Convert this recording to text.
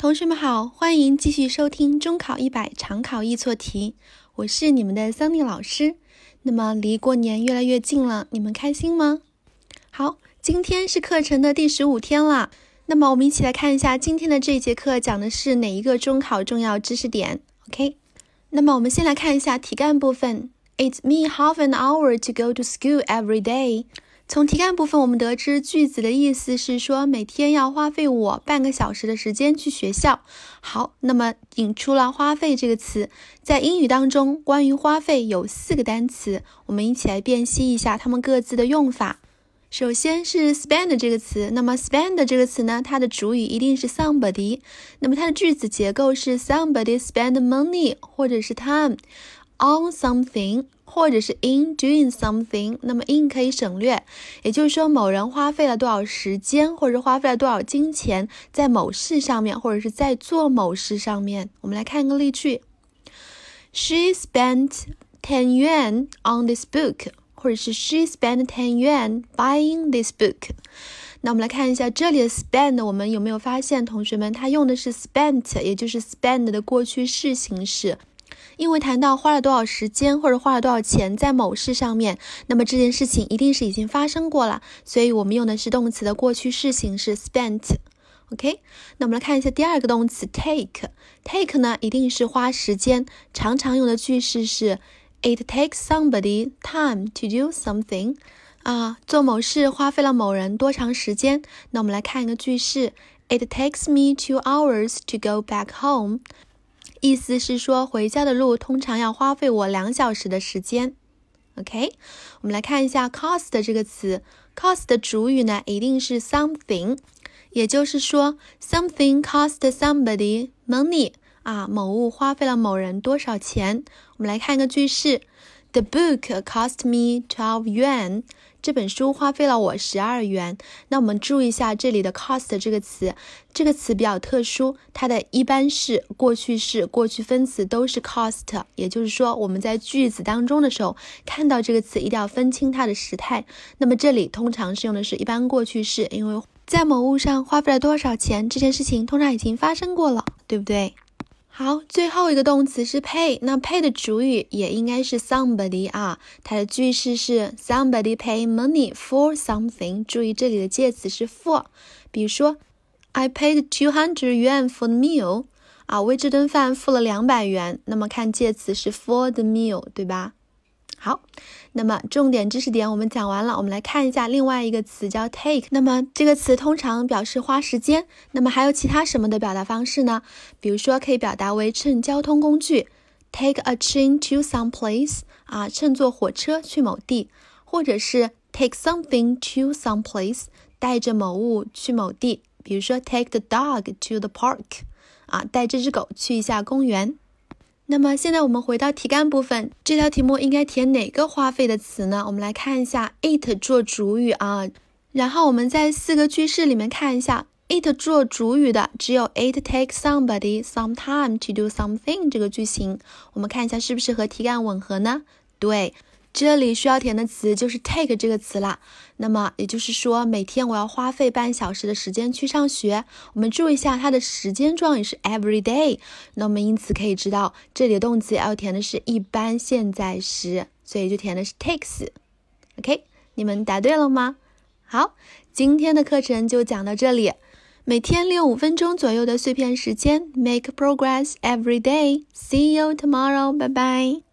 同学们好，欢迎继续收听中考一百常考易错题，我是你们的桑尼老师。那么离过年越来越近了，你们开心吗？好，今天是课程的第十五天了。那么我们一起来看一下今天的这一节课讲的是哪一个中考重要知识点？OK。那么我们先来看一下题干部分。It's me half an hour to go to school every day. 从题干部分，我们得知句子的意思是说每天要花费我半个小时的时间去学校。好，那么引出了“花费”这个词，在英语当中，关于花费有四个单词，我们一起来辨析一下它们各自的用法。首先是 spend 这个词，那么 spend 这个词呢，它的主语一定是 somebody，那么它的句子结构是 somebody spend money 或者是 time on something。或者是 in doing something，那么 in 可以省略，也就是说某人花费了多少时间，或者花费了多少金钱在某事上面，或者是在做某事上面。我们来看一个例句：She spent ten yuan on this book，或者是 She spent ten yuan buying this book。那我们来看一下这里的 spend，我们有没有发现，同学们，它用的是 spent，也就是 spend 的过去式形式。因为谈到花了多少时间或者花了多少钱在某事上面，那么这件事情一定是已经发生过了，所以我们用的是动词的过去式形式 spent。OK，那我们来看一下第二个动词 take，take 呢一定是花时间，常常用的句式是 It takes somebody time to do something。啊，做某事花费了某人多长时间？那我们来看一个句式，It takes me two hours to go back home。意思是说，回家的路通常要花费我两小时的时间。OK，我们来看一下 cost 这个词，cost 的主语呢一定是 something，也就是说，something cost somebody money 啊，某物花费了某人多少钱。我们来看一个句式，The book cost me twelve yuan。这本书花费了我十二元。那我们注意一下这里的 cost 这个词，这个词比较特殊，它的一般式、过去式、过去分词都是 cost。也就是说，我们在句子当中的时候看到这个词，一定要分清它的时态。那么这里通常是用的是一般过去式，因为在某物上花费了多少钱，这件事情通常已经发生过了，对不对？好，最后一个动词是 pay，那 pay 的主语也应该是 somebody 啊，它的句式是 somebody pay money for something。注意这里的介词是 for，比如说 I paid two hundred yuan for the meal，啊，为这顿饭付了两百元。那么看介词是 for the meal，对吧？好，那么重点知识点我们讲完了，我们来看一下另外一个词叫 take。那么这个词通常表示花时间。那么还有其他什么的表达方式呢？比如说可以表达为乘交通工具，take a train to some place 啊，乘坐火车去某地，或者是 take something to some place，带着某物去某地。比如说 take the dog to the park 啊，带这只狗去一下公园。那么现在我们回到题干部分，这条题目应该填哪个花费的词呢？我们来看一下，it 做主语啊，然后我们在四个句式里面看一下，it 做主语的只有 it takes somebody some time to do something 这个句型，我们看一下是不是和题干吻合呢？对。这里需要填的词就是 take 这个词啦。那么也就是说，每天我要花费半小时的时间去上学。我们注意一下，它的时间状语是 every day。那我们因此可以知道，这里的动词要填的是一般现在时，所以就填的是 takes。OK，你们答对了吗？好，今天的课程就讲到这里。每天利用五分钟左右的碎片时间，make progress every day。See you tomorrow。拜拜。